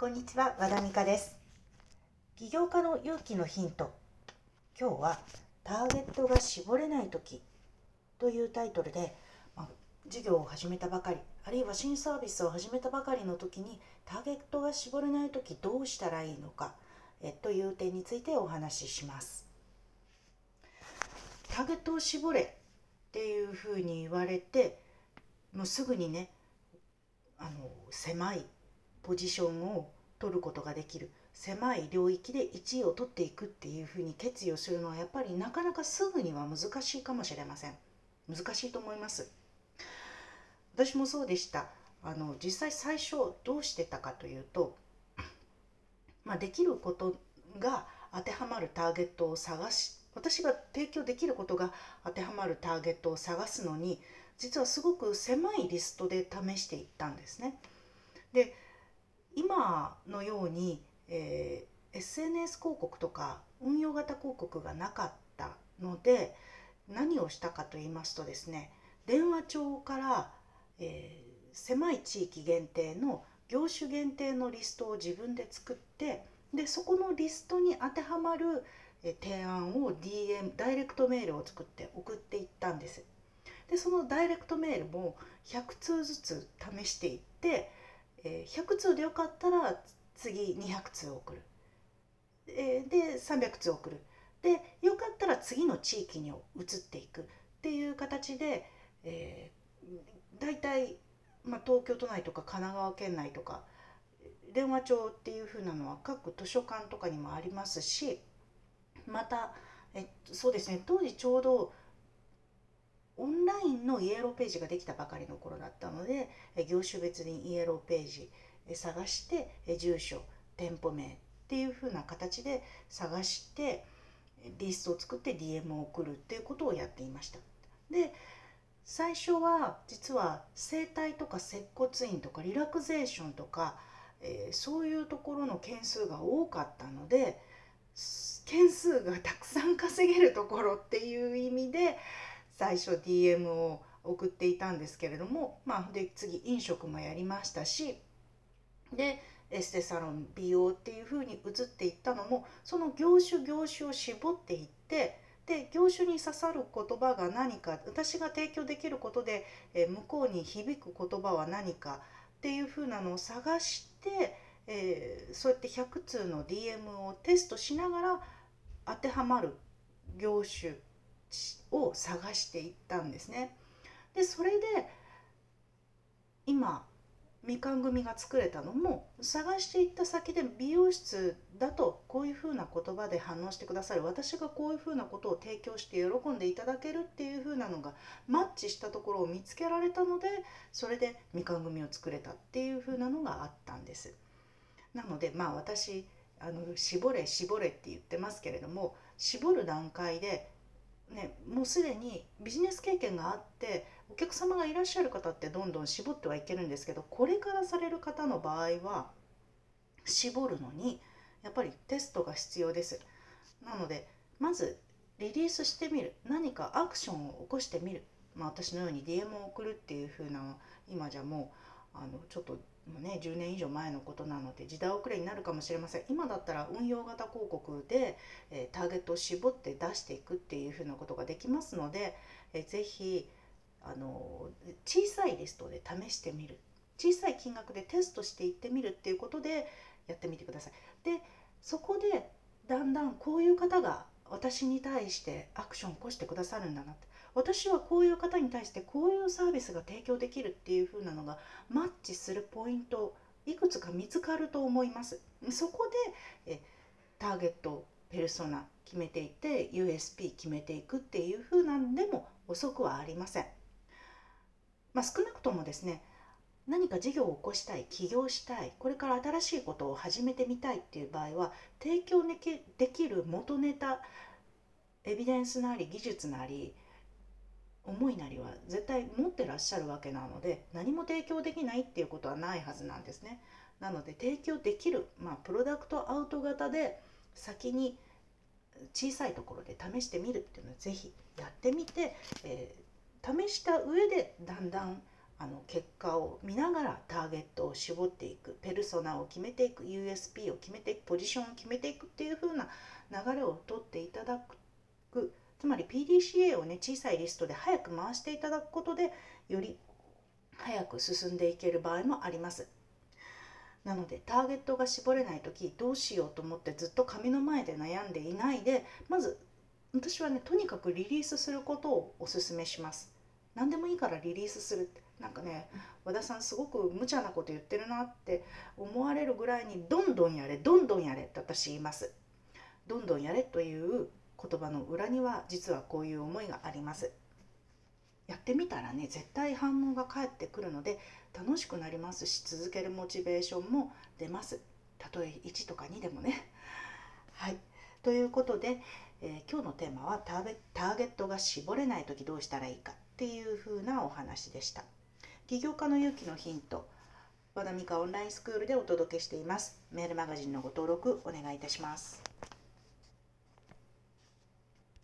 こんにちは和田美香です。起業家の勇気のヒント。今日はターゲットが絞れない時というタイトルで、まあ、事業を始めたばかりあるいは新サービスを始めたばかりの時にターゲットが絞れない時どうしたらいいのかえという点についてお話しします。ターゲットを絞れっていうふうに言われてもうすぐにねあの狭いポジションを取ることができる。狭い領域で1位を取っていくっていうふうに決意をするのはやっぱりなかなかすぐには難しいかもしれません。難しいと思います。私もそうでした。あの実際最初どうしてたかというと、まあ、できることが当てはまるターゲットを探し私が提供できることが当てはまるターゲットを探すのに実はすごく狭いリストで試していったんですね。で今のように、えー、SNS 広告とか運用型広告がなかったので何をしたかと言いますとですね電話帳から、えー、狭い地域限定の業種限定のリストを自分で作ってでそこのリストに当てはまる提案を DM ダイレクトメールを作って送っていったんです。でそのダイレクトメールも100通ずつ試していってえー、100通でよかったら次200通送る、え、で300通送る。でよかったら次の地域に移っていく。っていう形で、えー、大体、まあ、東京都内とか神奈川県内とか電話帳っていう風なのは各図書館とかにもありますしまたえそうですね当時ちょうどのイエローページができたばかりの頃だったので業種別にイエローページ探して住所店舗名っていう風な形で探してリストを作って DM を送るっていうことをやっていました。で最初は実は整体とか接骨院とかリラクゼーションとか、えー、そういうところの件数が多かったので件数がたくさん稼げるところっていう意味で最初 DM を送っていたんですけれども、まあ、で次飲食もやりましたしでエステサロン美容っていう風に移っていったのもその業種業種を絞っていってで業種に刺さる言葉が何か私が提供できることで、え向こうに響く言葉は何かっていう風なのを探して、えー、そうやって100通の DM をテストしながら当てはまる業種を探していったんですね。でそれで今みかん組が作れたのも探していった先で美容室だとこういうふうな言葉で反応してくださる私がこういうふうなことを提供して喜んでいただけるっていうふうなのがマッチしたところを見つけられたのでそれでみかん組を作れたっていうふうなのがあったんです。なのでまあ私あの絞れ絞れって言ってますけれども絞る段階でね、もうすでにビジネス経験があってお客様がいらっしゃる方ってどんどん絞ってはいけるんですけどこれからされる方の場合は絞るのにやっぱりテストが必要です。なのでまずリリースしてみる何かアクションを起こしてみる、まあ、私のように DM を送るっていう風な今じゃもうあのちょっともうね10年以上前のことなので時代遅れになるかもしれません。今だったら運用型広告で、えー、ターゲットを絞って出していくっていうふうなことができますので、えー、ぜひあの小さいリストで試してみる。小さい金額でテストしていってみるっていうことでやってみてください。でそこでだんだんこういう方が私に対してアクションを起こしてくださるんだなって。私はこういう方に対してこういうサービスが提供できるっていう風なのがマッチするポイントいくつか見つかると思います。そこでえターゲットペルソナ決めていって USP 決めていくっていう風なんでも遅くはありません、まあ、少なくともですね何か事業を起こしたい起業したいこれから新しいことを始めてみたいっていう場合は提供できる元ネタエビデンスなり技術なり思いなりは絶対持ってらっしゃるわけなので何も提供できないっていうことはないはずなんですね。なので提供できる、まあ、プロダクトアウト型で先に小さいところで試してみるっていうのは是非やってみて、えー、試した上でだんだんあの結果を見ながらターゲットを絞っていくペルソナを決めていく USP を決めていくポジションを決めていくっていう風な流れをとっていただくつまり PDCA をね小さいリストで早く回していただくことでより早く進んでいける場合もあります。なのでターゲットが絞れない時どうしようと思ってずっと紙の前で悩んでいないでまず私はねとにかくリリースすることをおすすめします。何でもいいからリリースするってなんかね和田さんすごく無茶なこと言ってるなって思われるぐらいにどんどんやれどんどんやれって私言います。どんどんやれという言葉の裏には実はこういう思いがあります。やってみたらね絶対反応が返ってくるので楽しくなりますし続けるモチベーションも出ます。たとえ1とか2でもね。はいということで、えー、今日のテーマはターゲターゲットが絞れない時どうしたらいいかっていう風なお話でした。起業家の勇気のヒント和田美香オンラインスクールでお届けしています。メールマガジンのご登録お願いいたします。